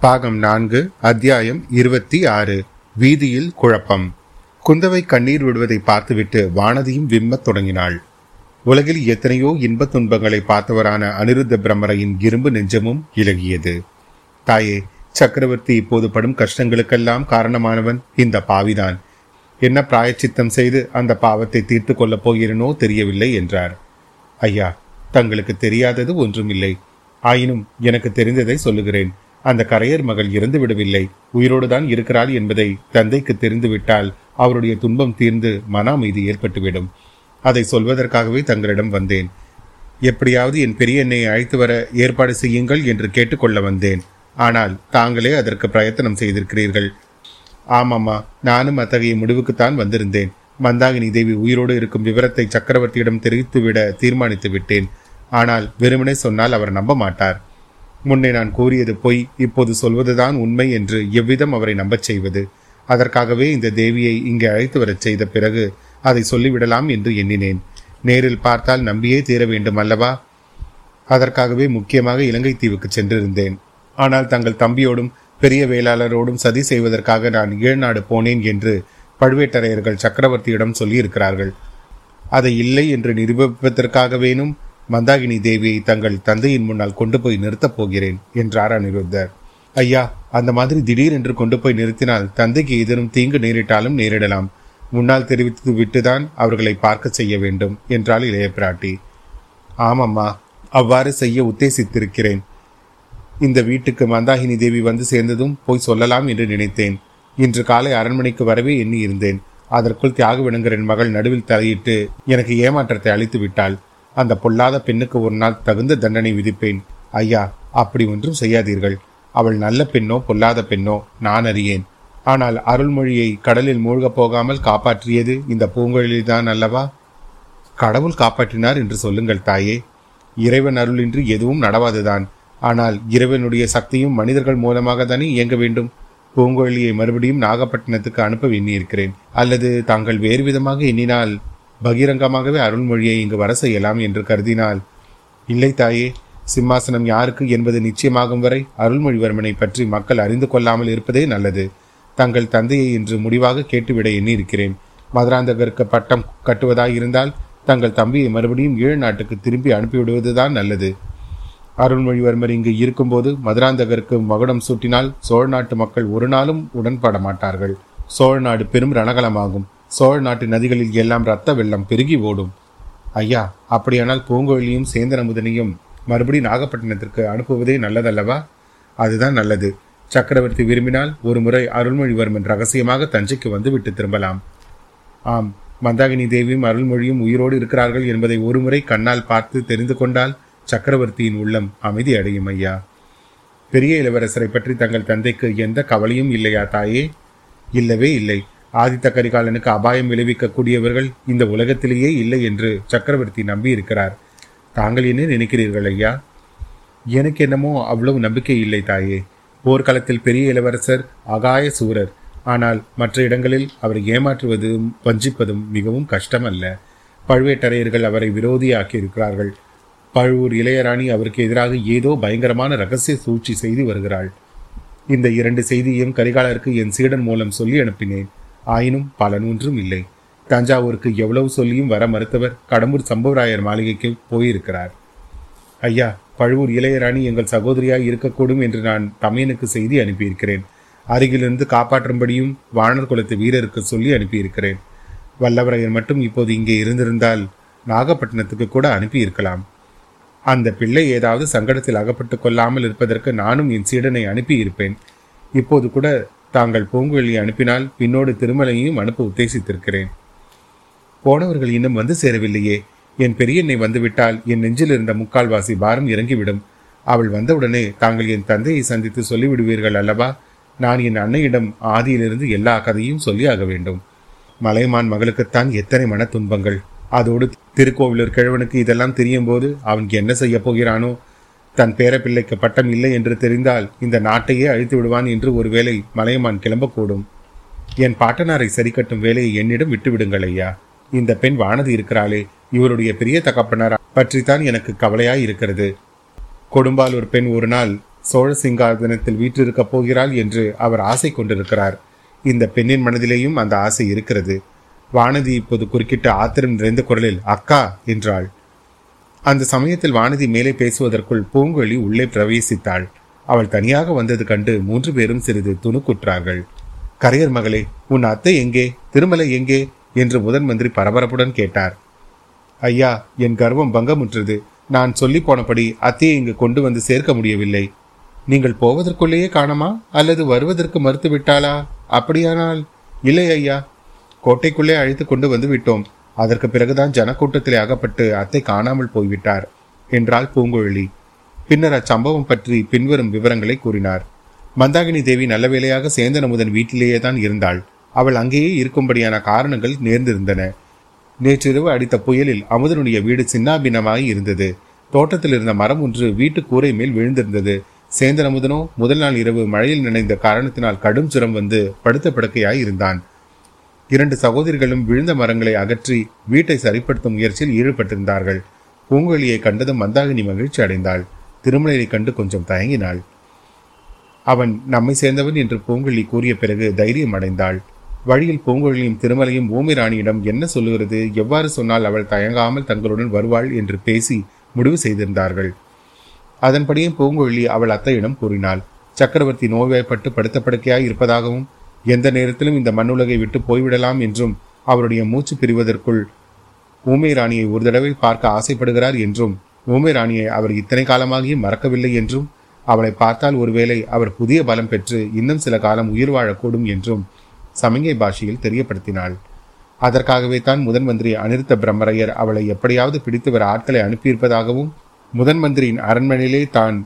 பாகம் நான்கு அத்தியாயம் இருபத்தி ஆறு வீதியில் குழப்பம். குந்தவை கண்ணீர் விடுவதை பார்த்துவிட்டு வானதியும் விம்மத் தொடங்கினாள். உலகில் எத்தனையோ இன்பத் துன்பங்களை பார்த்தவரான அனிருத்த பிரம்மரையின் இரும்பு நெஞ்சமும் இலகியது. தாயே சக்கரவர்த்தி இப்போது படும் கஷ்டங்களுக்கெல்லாம் காரணமானவன் இந்த பாவிதான். என்ன பிராயச்சித்தம் செய்து அந்த பாவத்தை தீர்த்து கொள்ளப் போகிறனோ தெரியவில்லை என்றார். ஐயா தங்களுக்கு தெரியாதது ஒன்றுமில்லை. ஆயினும் எனக்கு தெரிந்ததை சொல்லுகிறேன். அந்த கரையர் மகள் இறந்து விடவில்லை. உயிரோடுதான் இருக்கிறாள் என்பதை தந்தைக்கு தெரிந்துவிட்டால் அவருடைய துன்பம் தீர்ந்து மன அமைதி ஏற்பட்டுவிடும். அதை சொல்வதற்காகவே தங்களிடம் வந்தேன். எப்படியாவது என் பெரிய அழைத்து வர ஏற்பாடு செய்யுங்கள் என்று கேட்டுக்கொள்ள வந்தேன். ஆனால் தாங்களே அதற்கு பிரயத்தனம் செய்திருக்கிறீர்கள். ஆமாம்மா நானும் அத்தகைய முடிவுக்குத்தான் வந்திருந்தேன். மந்தாகினி தேவி உயிரோடு இருக்கும் விவரத்தை சக்கரவர்த்தியிடம் தெரிவித்துவிட தீர்மானித்து விட்டேன் ஆனால் வெறுமனே சொன்னால் அவர் நம்ப மாட்டார். முன்னே நான் கூறியது பொய். இப்போது சொல்வதுதான் உண்மை என்று எவ்விதம் அவரை நம்பச் செய்வது? அதற்காகவே இந்த தேவியை இங்கே அழைத்து வரச் செய்த பிறகு அதை சொல்லிவிடலாம் என்று எண்ணினேன். நேரில் பார்த்தால் நம்பியே தீர வேண்டும் அல்லவா? அதற்காகவே முக்கியமாக இலங்கை தீவுக்கு சென்றிருந்தேன். ஆனால் தங்கள் தம்பியோடும் பெரிய வேளாளரோடும் சதி செய்வதற்காக நான் ஈழநாடு போனேன் என்று பழுவேட்டரையர்கள் சக்கரவர்த்தியிடம் சொல்லியிருக்கிறார்கள். அதை இல்லை என்று நிரூபிப்பதற்காகவேனும் மந்தாகினி தேவியை தங்கள் தந்தையின் முன்னால் கொண்டு போய் நிறுத்தப் போகிறேன் என்றார் அனிருத்தர் ஐயா அந்த மாதிரி திடீரென்று கொண்டு போய் நிறுத்தினால் தந்தைக்கு எதிரும் தீங்கு நேரிட்டாலும் நேரிடலாம். முன்னால் தெரிவித்து விட்டுதான் அவர்களை பார்க்க செய்ய வேண்டும் என்றாள் இளைய பிராட்டி. ஆமம்மா அவ்வாறு செய்ய உத்தேசித்திருக்கிறேன். இந்த வீட்டுக்கு மந்தாகினி தேவி வந்து சேர்ந்ததும் போய் சொல்லலாம் என்று நினைத்தேன். இன்று காலை அரண்மனைக்கு வரவே எண்ணி இருந்தேன் அதற்குள் தியாகவினங்கரின் மகள் நடுவில் தலையிட்டு எனக்கு ஏமாற்றத்தை அளித்து விட்டாள் அந்த பொல்லாத பெண்ணுக்கு ஒரு நாள் தகுந்த தண்டனை விதிப்பேன். ஐயா அப்படி ஒன்றும் செய்யாதீர்கள். அவள் நல்ல பெண்ணோ பொல்லாத பெண்ணோ நான் அறியேன். ஆனால் அருள்மொழியை கடலில் மூழ்கப் போகாமல் காப்பாற்றியது இந்த பூங்கொழில்தான் அல்லவா? கடவுள் காப்பாற்றினார் என்று சொல்லுங்கள் தாயே. இறைவன் அருளின்றி எதுவும் நடவாதுதான். ஆனால் இறைவனுடைய சக்தியும் மனிதர்கள் மூலமாக தானே இயங்க வேண்டும். பூங்கொழியை மறுபடியும் நாகப்பட்டினத்துக்கு அனுப்ப எண்ணியிருக்கிறேன். அல்லது தாங்கள் வேறு விதமாக எண்ணினால் பகிரங்கமாகவே அருள்மொழியை இங்கு வர செய்யலாம் என்று கருதினால் இல்லை தாயே சிம்மாசனம் யாருக்கு என்பது நிச்சயமாகும் வரை அருள்மொழிவர்மனை பற்றி மக்கள் அறிந்து கொள்ளாமல் இருப்பதே நல்லது. தங்கள் தந்தையை இன்று முடிவாக கேட்டுவிட எண்ணியிருக்கிறேன். மதுராந்தகருக்கு பட்டம் கட்டுவதாயிருந்தால் தங்கள் தம்பியை மறுபடியும் ஈழ நாட்டுக்கு திரும்பி அனுப்பிவிடுவதுதான் நல்லது. அருள்மொழிவர்மர் இங்கு இருக்கும்போது மதுராந்தகருக்கு மகுடம் சூட்டினால் சோழ நாட்டு மக்கள் ஒரு நாளும் உடன்பட மாட்டார்கள் சோழ நாடு பெரும் ரணகலமாகும் சோழ நாட்டு நதிகளில் எல்லாம் ரத்த வெள்ளம் பெருகி ஓடும். ஐயா அப்படியானால் பூங்கோழியும் சேந்தன் அமுதனையும் மறுபடி நாகப்பட்டினத்திற்கு அனுப்புவதே நல்லதல்லவா? அதுதான் நல்லது. சக்கரவர்த்தி விரும்பினால் ஒரு முறை அருள்மொழிவர்மன் ரகசியமாக தஞ்சைக்கு வந்து விட்டு திரும்பலாம். ஆம் மந்தாகினி தேவியும் அருள்மொழியும் உயிரோடு இருக்கிறார்கள் என்பதை ஒருமுறை கண்ணால் பார்த்து தெரிந்து கொண்டால் சக்கரவர்த்தியின் உள்ளம் அமைதி அடையும் ஐயா. பெரிய இளவரசரை பற்றி தங்கள் தந்தைக்கு எந்த கவலையும் இல்லையா தாயே? இல்லவே இல்லை. ஆதித்த கரிகாலனுக்கு அபாயம் விளைவிக்கக்கூடியவர்கள் இந்த உலகத்திலேயே இல்லை என்று சக்கரவர்த்தி நம்பி இருக்கிறார் தாங்கள் என்ன நினைக்கிறீர்கள் ஐயா? எனக்கு என்னமோ அவ்வளவு நம்பிக்கை இல்லை தாயே. போர்க்களத்தில் பெரிய இளவரசர் அகாய சூரர். ஆனால் மற்ற இடங்களில் அவரை ஏமாற்றுவதும் வஞ்சிப்பதும் மிகவும் கஷ்டம் அல்ல பழுவேட்டரையர்கள் அவரை விரோதியாக்கி இருக்கிறார்கள் பழுவூர் இளையராணி அவருக்கு எதிராக ஏதோ பயங்கரமான ரகசிய சூழ்ச்சி செய்து வருகிறாள். இந்த இரண்டு செய்தியையும் கரிகாலருக்கு என் சீடன் மூலம் சொல்லி அனுப்பினேன். ஆயினும் பலன் ஒன்றும் இல்லை. தஞ்சாவூருக்கு எவ்வளவு சொல்லியும் வர மறுத்தவர் கடம்பூர் சம்பவராயர் மாளிகைக்கு போயிருக்கிறார். ஐயா பழுவூர் இளையராணி எங்கள் சகோதரியாய் இருக்கக்கூடும் என்று நான் தமையனுக்கு செய்தி அனுப்பியிருக்கிறேன். அருகிலிருந்து காப்பாற்றும்படியும் வானர் குலத்து வீரருக்கு சொல்லி அனுப்பியிருக்கிறேன். வல்லவரையர் மட்டும் இப்போது இங்கே இருந்திருந்தால் நாகப்பட்டினத்துக்கு கூட அனுப்பியிருக்கலாம். அந்த பிள்ளை ஏதாவது சங்கடத்தில் அகப்பட்டு கொள்ளாமல் இருப்பதற்கு நானும் என் சீடனை அனுப்பியிருப்பேன். இப்போது கூட தாங்கள் பூங்குழலி அனுப்பினால் பின்னோடு திருமலையையும் அனுப்ப உத்தேசித்திருக்கிறேன். போனவர்கள் இன்னும் வந்து சேரவில்லையே. என் பெரியண்ணை வந்துவிட்டால் என் நெஞ்சில் இருந்த முக்கால்வாசி பாரம் இறங்கிவிடும். அவள் வந்தவுடனே தாங்கள் என் தந்தையை சந்தித்து சொல்லிவிடுவீர்கள் அல்லவா? நான் என் அன்னையிடம் ஆதியிலிருந்து எல்லா கதையும் சொல்லி ஆக வேண்டும். மலைமான் மகளுக்குத்தான் எத்தனை மன துன்பங்கள் அதோடு திருக்கோவிலூர் கிழவனுக்கு இதெல்லாம் தெரியும் போது அவன் என்ன செய்ய போகிறானோ தன் பேரப்பிள்ளைக்கு பட்டம் இல்லை என்று தெரிந்தால் இந்த நாட்டையே அழித்து விடுவான் என்று ஒருவேளை மலையமான் கிளம்பக்கூடும். என் பாட்டனாரை சரிக்கட்டும் வேலையை என்னிடம் விட்டுவிடுங்கள் ஐயா. இந்த பெண் வானதி இருக்கிறாளே இவருடைய பெரிய தகப்பனார்? பற்றித்தான் எனக்கு கவலையாய் இருக்கிறது. கொடும்பால் ஒரு பெண் ஒரு நாள் சோழ சிங்காதனத்தில் வீற்றிருக்கப் போகிறாள் என்று அவர் ஆசை கொண்டிருக்கிறார். இந்த பெண்ணின் மனதிலேயும் அந்த ஆசை இருக்கிறது. வானதி இப்போது குறுக்கிட்ட ஆத்திரம் நிறைந்த குரலில் அக்கா என்றாள். அந்த சமயத்தில் வானதி மேலே பேசுவதற்குள் பூங்கொழி உள்ளே பிரவேசித்தாள். அவள் தனியாக வந்தது கண்டு மூன்று பேரும் சிறிது துணுக்குற்றார்கள். கரையர் மகளே உன் அத்தை எங்கே? திருமலை எங்கே? என்று முதன் மந்திரி பரபரப்புடன் கேட்டார். ஐயா என் கர்வம் பங்கமுற்றது. நான் சொல்லி போனபடி அத்தையை இங்கு கொண்டு வந்து சேர்க்க முடியவில்லை. நீங்கள் போவதற்குள்ளேயே காணமா? அல்லது வருவதற்கு மறுத்து விட்டாளா அப்படியானால் இல்லை ஐயா. கோட்டைக்குள்ளே அழைத்து கொண்டு வந்து விட்டோம். அதற்கு பிறகுதான் ஜனக்கூட்டத்திலே அகப்பட்டு அத்தை காணாமல் போய்விட்டார் என்றாள் பூங்குழலி பின்னர் அச்சம்பவம் பற்றி பின்வரும் விவரங்களை கூறினார். மந்தாகினி தேவி நல்ல வேளையாக சேந்தனமுதன் வீட்டிலேயே தான் இருந்தாள். அவள் அங்கேயே இருக்கும்படியான காரணங்கள் நேர்ந்திருந்தன. நேற்றிரவு அடித்த புயலில் அமுதனுடைய வீடு சின்னாபின்னமாய் இருந்தது. தோட்டத்தில் இருந்த மரம் ஒன்று வீட்டு கூரை மேல் விழுந்திருந்தது. சேந்தன் அமுதனோ முதல் நாள் இரவு மழையில் நினைந்த காரணத்தினால் கடும் சுரம் வந்து படுத்த படுக்கையாய் இருந்தான். இரண்டு சகோதரிகளும் விழுந்த மரங்களை அகற்றி வீட்டை சரிப்படுத்தும் முயற்சியில் ஈடுபட்டிருந்தார்கள். பூங்கொழியை கண்டதும் மந்தாகினி மகிழ்ச்சி அடைந்தாள். திருமலையை கண்டு கொஞ்சம் தயங்கினாள். அவன் நம்மை சேர்ந்தவன் என்று பூங்கொழி கூறிய பிறகு தைரியம் அடைந்தாள். வழியில் பூங்கொழியும் திருமலையும் ஊமை ராணியிடம் என்ன சொல்லுகிறது? எவ்வாறு சொன்னால் அவள் தயங்காமல் தங்களுடன் வருவாள் என்று பேசி முடிவு செய்திருந்தார்கள். அதன்படியே பூங்கொழி அவள் அத்தையிடம் கூறினாள் சக்கரவர்த்தி நோய்வாய்ப்பட்டு படுத்த படுக்கையாய் இருப்பதாகவும் எந்த நேரத்திலும் இந்த மண்ணுலகை விட்டு போய்விடலாம் என்றும் அவருடைய மூச்சு பிரிவதற்குள் ஊமை ராணியை ஒரு தடவை பார்க்க ஆசைப்படுகிறார் என்றும் ஊமை ராணியை அவர் இத்தனை காலமாகியும் மறக்கவில்லை என்றும் அவளை பார்த்தால் ஒருவேளை அவர் புதிய பலம் பெற்று இன்னும் சில காலம் உயிர் வாழக்கூடும் என்றும் சமிங்கை பாஷையில் தெரியப்படுத்தினாள். அதற்காகவே தான் முதன் மந்திரி அனிருத்த பிரம்மரையர் அவளை எப்படியாவது பிடித்து வர ஆட்களை அனுப்பியிருப்பதாகவும் முதன் மந்திரியின் அரண்மனையிலே தான்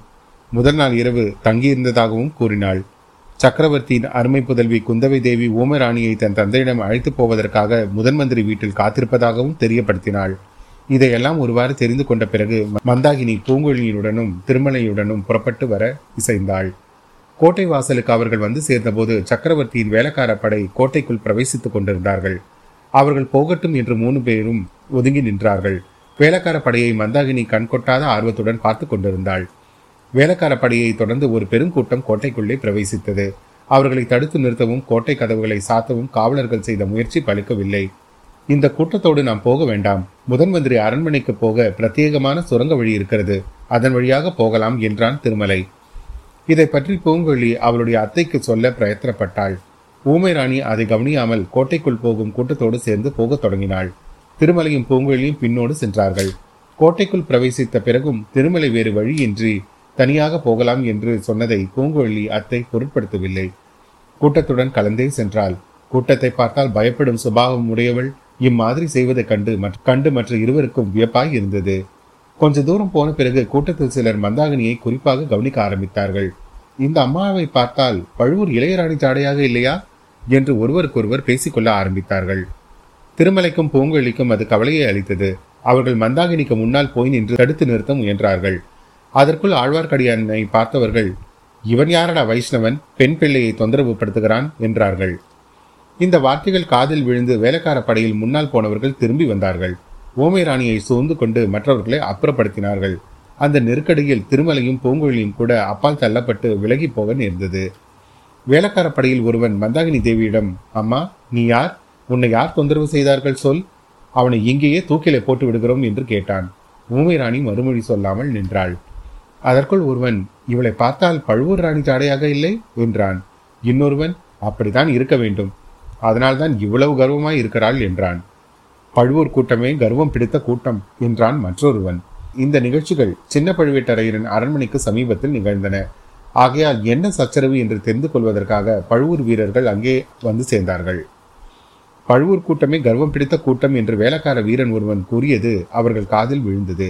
முதல் நாள் இரவு தங்கியிருந்ததாகவும் கூறினாள். சக்கரவர்த்தியின் அருமை புதல்வி குந்தவை தேவி ஊமராணியை தன் தந்தையிடம் அழைத்து போவதற்காக முதன்மந்திரி வீட்டில் காத்திருப்பதாகவும் தெரியப்படுத்தினாள். இதையெல்லாம் ஒருவாறு தெரிந்து கொண்ட பிறகு மந்தாகினி பூங்குழியுடனும் திருமலையுடனும் புறப்பட்டு வர இசைந்தாள். கோட்டை வாசலுக்கு அவர்கள் வந்து சேர்ந்தபோது சக்கரவர்த்தியின் வேலைக்கார படை கோட்டைக்குள் பிரவேசித்துக் கொண்டிருந்தார்கள். அவர்கள் போகட்டும் என்று மூணு பேரும் ஒதுங்கி நின்றார்கள். வேலைக்கார படையை மந்தாகினி கண்கொட்டாத ஆர்வத்துடன் பார்த்து கொண்டிருந்தாள். வேலைக்கார படையை தொடர்ந்து ஒரு பெருங்கூட்டம் கோட்டைக்குள்ளே பிரவேசித்தது. அவர்களை தடுத்து நிறுத்தவும் கோட்டை கதவுகளை சாத்தவும் காவலர்கள் செய்த முயற்சி பலிக்கவில்லை. இந்த கூட்டத்தோடு நாம் போக வேண்டாம். முதன் மந்திரி அரண்மனைக்கு போக பிரத்யேகமான சுரங்க வழி இருக்கிறது. அதன் வழியாக போகலாம் என்றான் திருமலை. இதை பற்றி பூங்கொழி அவளுடைய அத்தைக்கு சொல்ல பிரயத்தனப்பட்டாள். ஊமை ராணி அதை கவனியாமல் கோட்டைக்குள் போகும் கூட்டத்தோடு சேர்ந்து போகத் தொடங்கினாள். திருமலையும் பூங்கொழியும் பின்னோடு சென்றார்கள். கோட்டைக்குள் பிரவேசித்த பிறகும் திருமலை வேறு வழியின்றி தனியாக போகலாம் என்று சொன்னதை பூங்குழலி அத்தை பொருட்படுத்தவில்லை. கூட்டத்துடன் கலந்தே சென்றாள். கூட்டத்தை பார்த்தால் பயப்படும் சுபாவம் உடையவள் இம்மாதிரி செய்வதைக் கண்டு கண்டு மற்ற இருவருக்கும் வியப்பாய் இருந்தது. கொஞ்ச தூரம் போன பிறகு கூட்டத்தில் சிலர் மந்தாகினியை குறிப்பாக கவனிக்க ஆரம்பித்தார்கள். இந்த அம்மாவை பார்த்தால் பழுவூர் இளையராணி ஜாடையாக இல்லையா? என்று ஒருவருக்கொருவர் பேசிக்கொள்ள ஆரம்பித்தார்கள். திருமலைக்கும் பூங்கொழிக்கும் அது கவலையை அளித்தது. அவர்கள் மந்தாகினிக்கு முன்னால் போய் நின்று தடுத்து நிறுத்த முயன்றார்கள். அதற்குள் ஆழ்வார்க்கடியானை பார்த்தவர்கள் இவன் யாரடா வைஷ்ணவன்? பெண் பிள்ளையை தொந்தரவு படுத்துகிறான் என்றார்கள். இந்த வார்த்தைகள் காதில் விழுந்து வேலைக்கார படையில் முன்னால் போனவர்கள் திரும்பி வந்தார்கள். ஓமை ராணியை சூழ்ந்து கொண்டு மற்றவர்களை அப்புறப்படுத்தினார்கள். அந்த நெருக்கடியில் திருமலையும் பூங்குழலியும் கூட அப்பால் தள்ளப்பட்டு விலகி போக நேர்ந்தது. வேலைக்கார படையில் ஒருவன் மந்தாகினி தேவியிடம் அம்மா நீ யார்? உன்னை யார் தொந்தரவு செய்தார்கள் சொல்? அவனை இங்கேயே தூக்கிலே போட்டு விடுகிறோம் என்று கேட்டான். ஊமை ராணி மறுமொழி சொல்லாமல் நின்றாள். அதற்குள் ஒருவன் இவளை பார்த்தால் பழுவூர் ராணி ஜாடையாக இல்லை? என்றான். இன்னொருவன் அப்படித்தான் இருக்க வேண்டும். அதனால்தான் இவ்வளவு கர்வமாய் இருக்கிறாள் என்றான். பழுவூர் கூட்டமே கர்வம் பிடித்த கூட்டம் என்றான் மற்றொருவன். இந்த நிகழ்ச்சிகள் சின்ன பழுவேட்டரையரின் அரண்மனைக்கு சமீபத்தில் நிகழ்ந்தன. ஆகையால் என்ன சச்சரவு என்று தெரிந்து கொள்வதற்காக பழுவூர் வீரர்கள் அங்கே வந்து சேர்ந்தார்கள். பழுவூர் கூட்டமே கர்வம் பிடித்த கூட்டம் என்று வேலைக்கார வீரன் ஒருவன் கூறியது அவர்கள் காதில் விழுந்தது.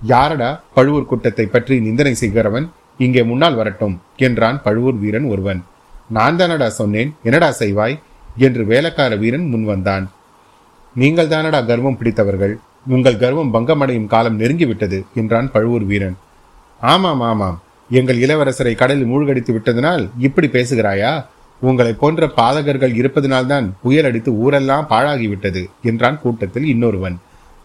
யாரடா பழுவூர் கூட்டத்தை பற்றி நிந்தனை செய்கிறவன்? இங்கே முன்னால் வரட்டும் என்றான் பழுவூர் வீரன் ஒருவன். நான் தானடா சொன்னேன் என்னடா செய்வாய்? என்று வேலைக்கார வீரன் முன் வந்தான். நீங்கள் தானடா கர்வம் பிடித்தவர்கள் உங்கள் கர்வம் பங்கமடையும் காலம் நெருங்கிவிட்டது என்றான் பழுவூர் வீரன். ஆமாம் ஆமாம். எங்கள் இளவரசரை கடலில் மூழ்கடித்து விட்டதனால் இப்படி பேசுகிறாயா? உங்களை போன்ற பாதகர்கள் இருப்பதனால்தான் புயல் அடித்து ஊரெல்லாம் பாழாகிவிட்டது என்றான் கூட்டத்தில் இன்னொருவன்.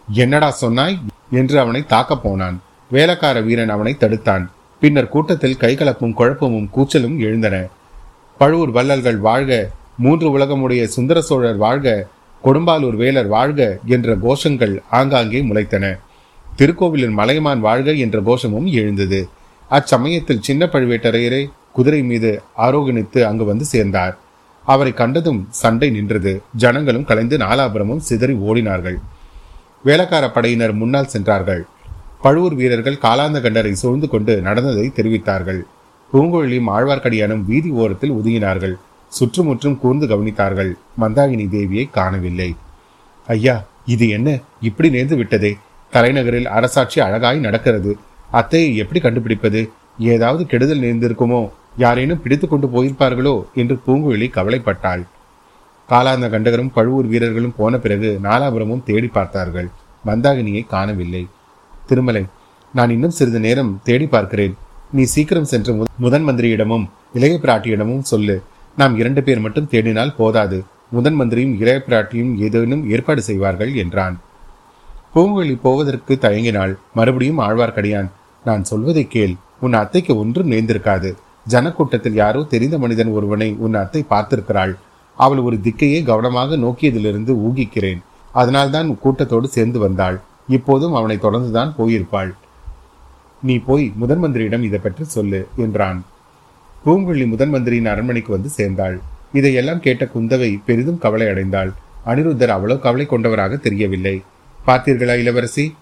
என்னடா சொன்னாய்? என்று அவனை தாக்கப் போனான். வேலைக்கார வீரன் அவனை தடுத்தான். பின்னர் கூட்டத்தில் கைகலப்பும் குழப்பமும் கூச்சலும் எழுந்தன. பழுவூர் வள்ளல்கள் வாழ்க மூன்று உலகமுடைய சுந்தர சோழர் வாழ்க கொடும்பாலூர் வேலர் வாழ்க என்ற கோஷங்கள் ஆங்காங்கே முளைத்தன. திருக்கோவிலின் மலையமான் வாழ்க என்ற கோஷமும் எழுந்தது. அச்சமயத்தில் சின்ன பழுவேட்டரையரே குதிரை மீது ஆரோகணித்து அங்கு வந்து சேர்ந்தார். அவரை கண்டதும் சண்டை நின்றது. ஜனங்களும் கலைந்து நாலாபுரமும் சிதறி ஓடினார்கள். வேலக்கார படையினர் முன்னால் சென்றார்கள். பழுவூர் வீரர்கள் காலாந்த கண்டரை சூழ்ந்து கொண்டு நடந்ததை தெரிவித்தார்கள். பூங்குழலியும் ஆழ்வார்க்கடியானும் வீதி ஓரத்தில் ஒதுங்கினார்கள். சுற்றுமுற்றும் கூர்ந்து கவனித்தார்கள். மந்தாகினி தேவியை காணவில்லை. ஐயா இது என்ன? இப்படி நேர்ந்து விட்டதே? தலைநகரில் அரசாட்சி அழகாய் நடக்கிறது. அத்தையை எப்படி கண்டுபிடிப்பது? ஏதாவது கெடுதல் நேர்ந்திருக்குமோ? யாரேனும் பிடித்து கொண்டு போயிருப்பார்களோ? என்று பூங்குழலி கவலைப்பட்டாள். காலாந்த கண்டகரும் பழுவூர் வீரர்களும் போன பிறகு நாலாபுரமும் தேடி பார்த்தார்கள். மந்தாகினியை காணவில்லை. திருமலை நான் இன்னும் சிறிது நேரம் தேடி பார்க்கிறேன். நீ சீக்கிரம் சென்று முதன் மந்திரியிடமும் இளைய பிராட்டியிடமும் சொல்லு. நாம் இரண்டு பேர் மட்டும் தேடினால் போதாது. முதன் மந்திரியும் இளைய பிராட்டியும் ஏதேனும் ஏற்பாடு செய்வார்கள் என்றான். பூங்குழலி போவதற்கு தயங்கினாள். மறுபடியும் ஆழ்வார்க்கடியான் நான் சொல்வதை கேள். உன் அத்தைக்கு ஒன்றும் நேர்ந்திருக்காது. ஜனக்கூட்டத்தில் யாரோ தெரிந்த மனிதன் ஒருவனை உன் அத்தை பார்த்திருக்கிறாள். அவள் ஒரு திக்கையே கவனமாக நோக்கியதிலிருந்து ஊகிக்கிறேன். அதனால்தான் கூட்டத்தோடு சேர்ந்து வந்தாள். இப்போதும் அவனை தொடர்ந்துதான் போயிருப்பாள். நீ போய் முதன் மந்திரியிடம் இதை பற்றி சொல்லு என்றான். பூங்குழலி முதன் மந்திரியின் அரண்மனைக்கு வந்து சேர்ந்தாள். இதையெல்லாம் கேட்ட குந்தவை பெரிதும் கவலை அடைந்தாள். அனிருத்தர் அவ்வளவு கவலை கொண்டவராக தெரியவில்லை. பார்த்தீர்களா இளவரசி?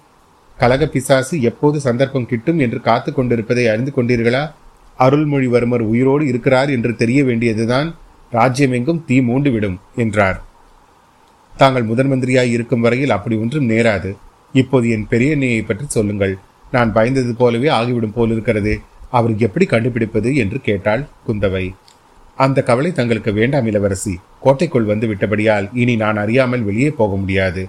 கலக பிசாசு எப்போது சந்தர்ப்பம் கிட்டும் என்று காத்து கொண்டிருப்பதை அறிந்து கொண்டீர்களா? அருள்மொழிவர்மர் உயிரோடு இருக்கிறார் என்று தெரிய வேண்டியதுதான். ராஜ்யமெங்கும் தீ மூண்டுவிடும் என்றார். தாங்கள் முதன் மந்திரியாய் இருக்கும் வரையில் அப்படி ஒன்றும் நேராது. இப்போது என் பெரியண்ணையை பற்றி சொல்லுங்கள். நான் பயந்தது போலவே ஆகிவிடும் போலிருக்கிறது அவர் எப்படி கண்டுபிடிப்பது என்று கேட்டாள் குந்தவை. அந்த கவலை தங்களுக்கு வேண்டாம் இளவரசி. கோட்டைக்குள் வந்து விட்டபடியால் இனி நான் அறியாமல் வெளியே போக முடியாது.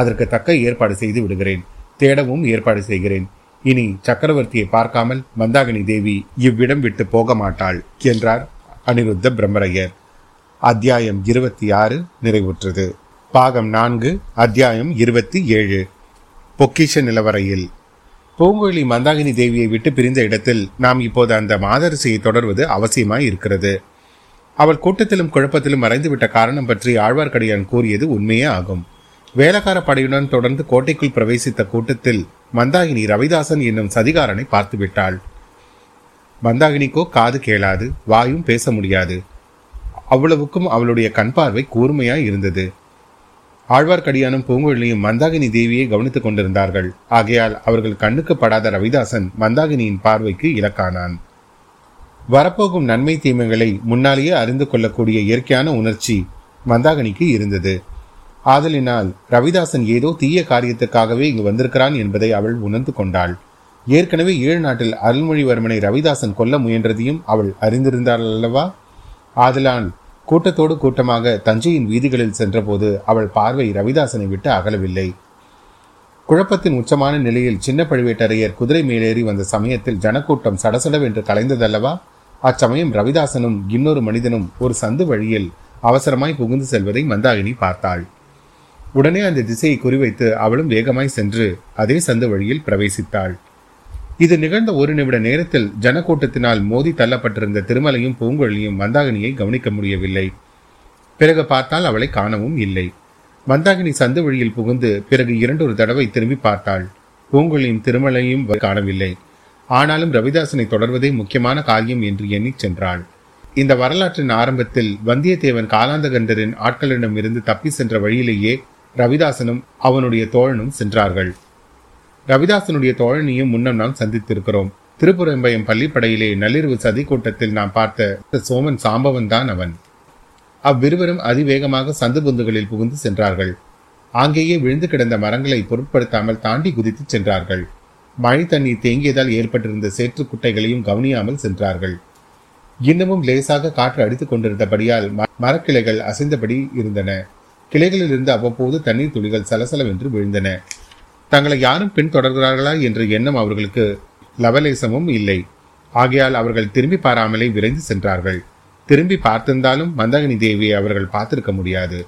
அதற்கு தக்க ஏற்பாடு செய்து விடுகிறேன். தேடவும் ஏற்பாடு செய்கிறேன். இனி சக்கரவர்த்தியை பார்க்காமல் மந்தாகினி தேவி இவ்விடம் விட்டு போக மாட்டாள் என்றார் அனிருத்த பிரம்மரையர். அத்தியாயம் இருபத்தி ஆறு நிறைவுற்றது. பாகம் நான்கு அத்தியாயம் இருபத்தி ஏழு. பொக்கிஷ நிலவரையில். பூங்குழலி மந்தாகினி தேவியை விட்டு பிரிந்த இடத்தில் நாம் இப்போது அந்த மாதரசியை தொடர்வது அவசியமாய் இருக்கிறது. அவள் கூட்டத்திலும் குழப்பத்திலும் மறைந்துவிட்ட காரணம் பற்றி ஆழ்வார்க்கடியான் கூறியது உண்மையே ஆகும். வேலக்கார படையுடன் தொடர்ந்து கோட்டைக்குள் பிரவேசித்த கூட்டத்தில் மந்தாகினி ரவிதாசன் என்னும் சதிகாரனை பார்த்துவிட்டாள். மந்தாகினிக்கோ காது கேளாது வாயும் பேச முடியாது. அவ்வளவுக்கும் அவளுடைய கண் பார்வை கூர்மையாய் இருந்தது. ஆழ்வார்க்கடியானும் பூங்குழலியும் மந்தாகினி தேவியை கவனித்துக் கொண்டிருந்தார்கள். ஆகையால் அவர்கள் கண்ணுக்கு படாத ரவிதாசன் மந்தாகினியின் பார்வைக்கு இலக்கானான். வரப்போகும் நன்மை தீமைகளை முன்னாலேயே அறிந்து கொள்ளக்கூடிய இயற்கையான உணர்ச்சி மந்தாகினிக்கு இருந்தது. ஆதலினால் ரவிதாசன் ஏதோ தீய காரியத்துக்காகவே இங்கு வந்திருக்கிறான் என்பதை அவள் உணர்ந்து கொண்டாள். ஏற்கனவே ஏழு நாட்டில் அருள்மொழிவர்மனை ரவிதாசன் கொல்ல முயன்றதையும் அவள் அறிந்திருந்தாள் அல்லவா? ஆதலான் கூட்டத்தோடு கூட்டமாக தஞ்சையின் வீதிகளில் சென்றபோது அவள் பார்வை ரவிதாசனை விட்டு அகலவில்லை. குழப்பத்தின் உச்சமான நிலையில் சின்ன பழுவேட்டரையர் குதிரை மேலேறி வந்த சமயத்தில் ஜனக்கூட்டம் சடசடவென்று கலைந்ததல்லவா? அச்சமயம் ரவிதாசனும் இன்னொரு மனிதனும் ஒரு சந்து வழியில் அவசரமாய் புகுந்து செல்வதை மந்தாகினி பார்த்தாள். உடனே அந்த திசையை குறிவைத்து அவளும் வேகமாய் சென்று அதே சந்து வழியில் பிரவேசித்தாள். இது நிகழ்ந்த ஒரு நிமிட நேரத்தில் ஜனக்கூட்டத்தினால் மோதி தள்ளப்பட்டிருந்த திருமலையும் பூங்குழலியும் மந்தாகினியை கவனிக்க முடியவில்லை. பிறகு பார்த்தால் அவளை காணவும் இல்லை. மந்தாகினி சந்து வழியில் புகுந்து பிறகு இரண்டொரு தடவை திரும்பி பார்த்தாள். பூங்குழலியும் திருமலையும் காணவில்லை. ஆனாலும் ரவிதாசனை தொடர்வதே முக்கியமான காரியம் என்று எண்ணி சென்றாள். இந்த வரலாற்றின் ஆரம்பத்தில் வந்தியத்தேவன் காலாந்தகண்டரின் ஆட்களிடம் இருந்து தப்பி சென்ற வழியிலேயே ரவிதாசனும் அவனுடைய தோழனும் சென்றார்கள். ரவிதாசனுடைய தோழனையும் முன்னம் நாம் சந்தித்திருக்கிறோம். திருப்புறம்பயம் பள்ளிப்படையிலே நள்ளிரவு சதி கூட்டத்தில் நாம் பார்த்த சோமன் சாம்பவன் தான் அவன். அவ்விருவரும் அதிவேகமாக சந்து பொந்துகளில் புகுந்து சென்றார்கள். அங்கேயே விழுந்து கிடந்த மரங்களை பொருட்படுத்தாமல் தாண்டி குதித்து சென்றார்கள். மழை தண்ணீர் தேங்கியதால் ஏற்பட்டிருந்த சேற்று குட்டைகளையும் கவனியாமல் சென்றார்கள். இன்னமும் லேசாக காற்று அடித்துக் கொண்டிருந்தபடியால் மரக்கிளைகள் அசைந்தபடி இருந்தன. கிளைகளிலிருந்து அவ்வப்போது தண்ணீர் துளிகள் சலசலவென்று விழுந்தன. தங்களை யாரும் பின் தொடர்கிறார்களா என்ற எண்ணம் அவர்களுக்கு லவலேசமும் இல்லை. ஆகையால் அவர்கள் திரும்பி பாராமலே விரைந்து சென்றார்கள். திரும்பி பார்த்திருந்தாலும் மந்தகனி தேவியை அவர்கள் பார்த்திருக்க முடியாது.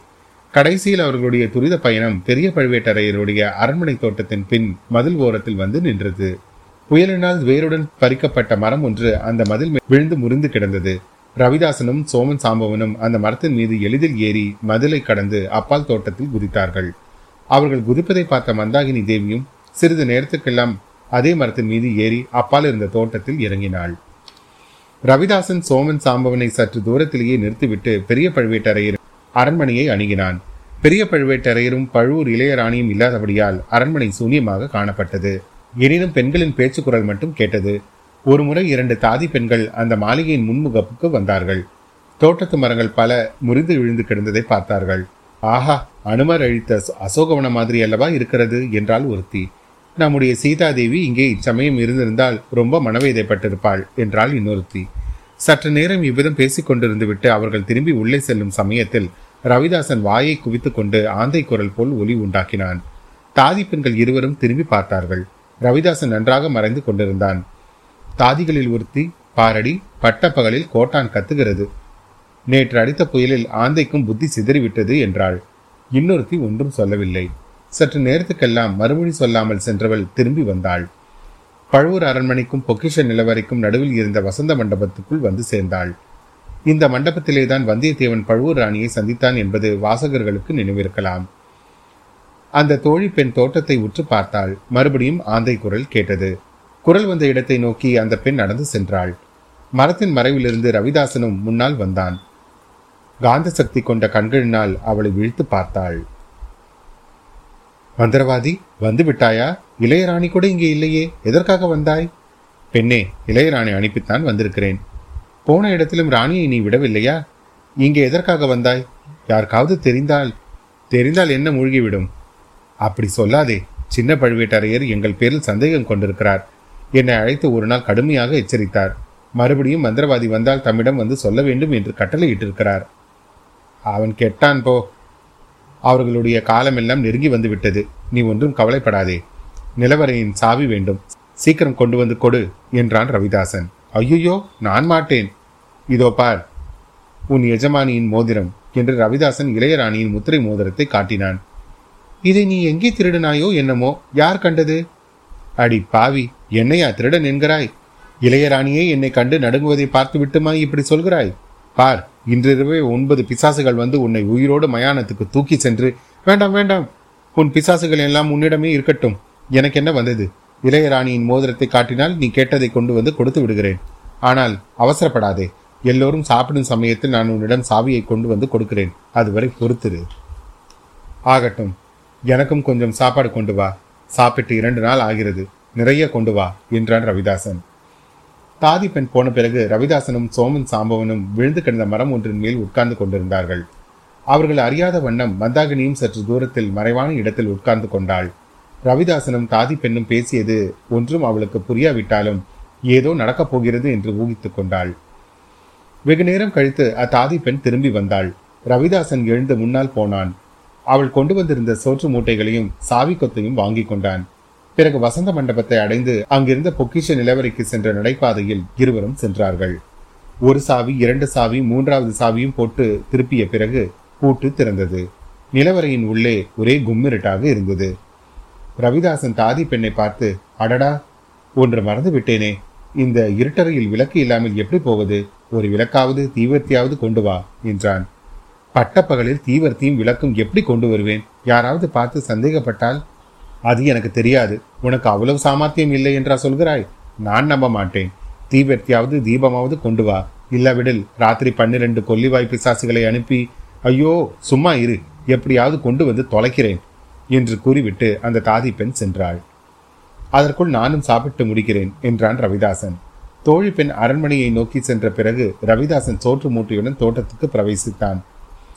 கடைசியில் அவர்களுடைய துரித பயணம் பெரிய பழுவேட்டரையருடைய அரண்மனை தோட்டத்தின் பின் மதில் ஓரத்தில் வந்து நின்றது. புயலினால் வேருடன் பறிக்கப்பட்ட மரம் ஒன்று அந்த மதில் விழுந்து முறிந்து கிடந்தது. ரவிதாசனும் சோமன் சாம்பவனும் அந்த மரத்தின் மீது எளிதில் ஏறி மதிலை கடந்து அப்பால் தோட்டத்தில் குதித்தார்கள். அவர்கள் குதிப்பதை பார்த்த மந்தாகினி தேவியும் சிறிது நேரத்துக்கெல்லாம் அதே மரத்தின் மீது ஏறி அப்பால் இருந்த தோட்டத்தில் இறங்கினாள். ரவிதாசன் சோமன் சாம்பவனை சற்று தூரத்திலேயே நிறுத்திவிட்டு பெரிய பழுவேட்டரையர் அரண்மனையை அணுகினான். பெரிய பழுவேட்டரையரும் பழுவூர் இளையராணியும் இல்லாதபடியால் அரண்மனை சூன்யமாக காணப்பட்டது. எனினும் பெண்களின் பேச்சு குரல் மட்டும் கேட்டது. ஒரு முறை இரண்டு தாதி பெண்கள் அந்த மாளிகையின் முன்முகப்புக்கு வந்தார்கள். தோட்டத்து மரங்கள் பல முறிந்து விழுந்து கிடந்ததை பார்த்தார்கள். ஆஹா! அனுமர் அழித்த அசோகவனம் மாதிரி அல்லவா இருக்கிறது என்றால் ஒருத்தி. நம்முடைய சீதாதேவி இங்கே இச்சமயம் இருந்திருந்தால் ரொம்ப மனவேதைப்பட்டிருப்பாள் என்றால் இன்னொருத்தி. சற்று நேரம் இவ்விதம் பேசிக் கொண்டிருந்து விட்டு அவர்கள் திரும்பி உள்ளே செல்லும் சமயத்தில் ரவிதாசன் வாயை குவித்து கொண்டு ஆந்தை குரல் போல் ஒலி உண்டாக்கினான். தாதி பெண்கள் இருவரும் திரும்பி பார்த்தார்கள். ரவிதாசன் நன்றாக மறைந்து கொண்டிருந்தான். தாதிகளில் ஒருத்தி பாரடி பட்டப்பகலில் கோட்டான் கத்துகிறது. நேற்று அடித்த புயலில் ஆந்தைக்கும் புத்தி சிதறிவிட்டது என்றாள். இன்னொருத்தி ஒன்றும் சொல்லவில்லை. சற்று நேரத்துக்கெல்லாம் மறுமொழி சொல்லாமல் சென்றவள் திரும்பி வந்தாள். பழுவூர் அரண்மனைக்கும் பொக்கிஷ நிலவரைக்கும் நடுவில் இருந்த வசந்த மண்டபத்துக்குள் வந்து சேர்ந்தாள். இந்த மண்டபத்திலேதான் வந்தியத்தேவன் பழுவூர் ராணியை சந்தித்தான் என்பது வாசகர்களுக்கு நினைவிருக்கலாம். அந்த தோழி பெண் தோட்டத்தை உற்று பார்த்தாள். மறுபடியும் ஆந்தை குரல் கேட்டது. குரல் வந்த இடத்தை நோக்கி அந்த பெண் நடந்து சென்றாள். மரத்தின் மறைவிலிருந்து ரவிதாசனும் முன்னால் வந்தான். காந்த சக்தி கொண்ட கண்களினால் அவளை விழித்து பார்த்தாள். மந்திரவாதி வந்து விட்டாயா இளையராணி கூட இங்கே இல்லையே. எதற்காக வந்தாய்? பெண்ணே இளையராணி அனுப்பித்தான் வந்திருக்கிறேன். போன இடத்திலும் ராணியை நீ விடவில்லையா? இங்கே எதற்காக வந்தாய்? யாருக்காவது தெரிந்தால் தெரிந்தால் என்ன மூழ்கிவிடும்? அப்படி சொல்லாதே. சின்ன பழுவேட்டரையர் எங்கள் பேரில் சந்தேகம் கொண்டிருக்கிறார். என்னை அழைத்து ஒரு நாள் கடுமையாக எச்சரித்தார். மறுபடியும் மந்திரவாதி வந்தால் தம்மிடம் வந்து சொல்ல வேண்டும் என்று கட்டளையிட்டிருக்கிறார். அவன் கெட்டான் போ. அவர்களுடைய காலமெல்லாம் நெருங்கி வந்து விட்டது நீ ஒன்றும் கவலைப்படாதே. நிலவரையின் சாவி வேண்டும். சீக்கிரம் கொண்டு வந்து கொடு என்றான் ரவிதாசன். ஐயோ நான் மாட்டேன். இதோ பார் உன் எஜமானியின் மோதிரம் என்று ரவிதாசன் இளையராணியின் முத்திரை மோதிரத்தை காட்டினான். இதை நீ எங்கே திருடனாயோ என்னமோ யார் கண்டது? அடி பாவி என்னையா திருடன் என்கிறாய்? இளையராணியே என்னை கண்டு நடுங்குவதை பார்த்து விட்டுமா இப்படி சொல்கிறாய்? பார் இன்றிரவே ஒன்பது பிசாசுகள் வந்து உன்னை உயிரோடு மயானத்துக்கு தூக்கி சென்று வேண்டாம் வேண்டாம் உன் பிசாசுகள் எல்லாம் உன்னிடமே இருக்கட்டும். எனக்கு என்ன வந்தது? இளையராணியின் மோதிரத்தை காட்டினால் நீ கேட்டதை கொண்டு வந்து கொடுத்து விடுகிறேன். ஆனால் அவசரப்படாதே. எல்லோரும் சாப்பிடும் சமயத்தில் நான் உன்னிடம் சாவியை கொண்டு வந்து கொடுக்கிறேன். அதுவரை பொறுத்துரு. ஆகட்டும். எனக்கும் கொஞ்சம் சாப்பாடு கொண்டு வா. சாப்பிட்டு இரண்டு நாள் ஆகிறது. நிறைய கொண்டு வா என்றான் ரவிதாசன். தாதி பெண் போன பிறகு ரவிதாசனும் சோமன் சாம்பவனும் விழுந்து கிடந்த மரம் ஒன்றின் மேல் உட்கார்ந்து கொண்டிருந்தார்கள். அவர்கள் அறியாத வண்ணம் மந்தாகினியும் சற்று தூரத்தில் மறைவான இடத்தில் உட்கார்ந்து கொண்டாள். ரவிதாசனும் தாதி பெண்ணும் பேசியது ஒன்றும் அவளுக்கு புரியாவிட்டாலும் ஏதோ நடக்கப் போகிறது என்று ஊகித்துக் கொண்டாள். வெகு நேரம் கழித்து அத்தாதி பெண் திரும்பி வந்தாள். ரவிதாசன் எழுந்து முன்னால் போனான். அவள் கொண்டு வந்திருந்த சோற்று மூட்டைகளையும் சாவி கொத்தையும் வாங்கி கொண்டான். பிறகு வசந்த மண்டபத்தை அடைந்து அங்கிருந்த பொக்கிஷ நிலவரைக்கு சென்ற நடைபாதையில் இருவரும் சென்றார்கள். ஒரு சாவி இரண்டு சாவி மூன்றாவது சாவியும் போட்டு திருப்பிய பிறகு பூட்டு திறந்தது. நிலவரையின் உள்ளே ஒரே கும்மிருட்டாக இருந்தது. ரவிதாசன் தாதி பெண்ணை பார்த்து அடடா ஒன்று மறந்து விட்டேனே. இந்த இருட்டறையில் விளக்கு இல்லாமல் எப்படி போவது? ஒரு விளக்காவது தீவர்த்தியாவது கொண்டு வா என்றான். பட்டப்பகலில் தீவர்த்தியும் விளக்கும் எப்படி கொண்டு வருவேன்? யாராவது பார்த்து சந்தேகப்பட்டால் அது எனக்கு தெரியாது. உனக்கு அவ்வளவு சாமர்த்தியம் இல்லை என்றா சொல்கிறாய்? நான் நம்ப மாட்டேன். தீவர்த்தியாவது தீபமாவது கொண்டு வா. இல்லாவிடில் ராத்திரி பன்னிரண்டு கொல்லிவாய் பிசாசுகளை அனுப்பி ஐயோ சும்மா இரு. எப்படியாவது கொண்டு வந்து தொலைக்கிறேன் என்று கூறிவிட்டு அந்த தாதி பெண் சென்றாள். அதற்குள் நானும் சாப்பிட்டு முடிக்கிறேன் என்றான் ரவிதாசன். தோழி பெண் அரண்மனையை நோக்கி சென்ற பிறகு ரவிதாசன் சோற்று மூட்டையுடன் தோட்டத்துக்கு பிரவேசித்தான்.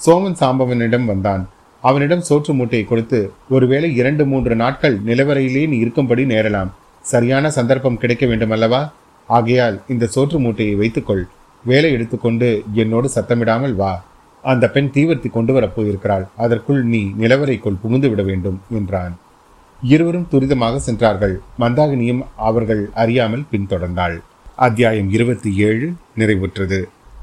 சோமன் சாம்பவனிடம் வந்தான். அவனிடம் சோற்று மூட்டையை கொடுத்து ஒருவேளை இரண்டு மூன்று நாட்கள் நிலவரையிலே நீ இருக்கும்படி நேரலாம். சரியான சந்தர்ப்பம் கிடைக்க வேண்டும் அல்லவா ஆகையால் இந்த சோற்று மூட்டையை வைத்துக்கொள். வேலை எடுத்துக்கொண்டு என்னோடு சத்தமிடாமல் வா. அந்த பெண் தீவர்த்தி கொண்டு வரப் போயிருக்கிறாள். அதற்குள் நீ நிலவரைக்குள் புகுந்து விட வேண்டும் என்றான். இருவரும் துரிதமாக சென்றார்கள். மந்தாகினியும் அவர்கள் அறியாமல் பின்தொடர்ந்தாள். அத்தியாயம் இருபத்தி ஏழு நிறைவுற்றது.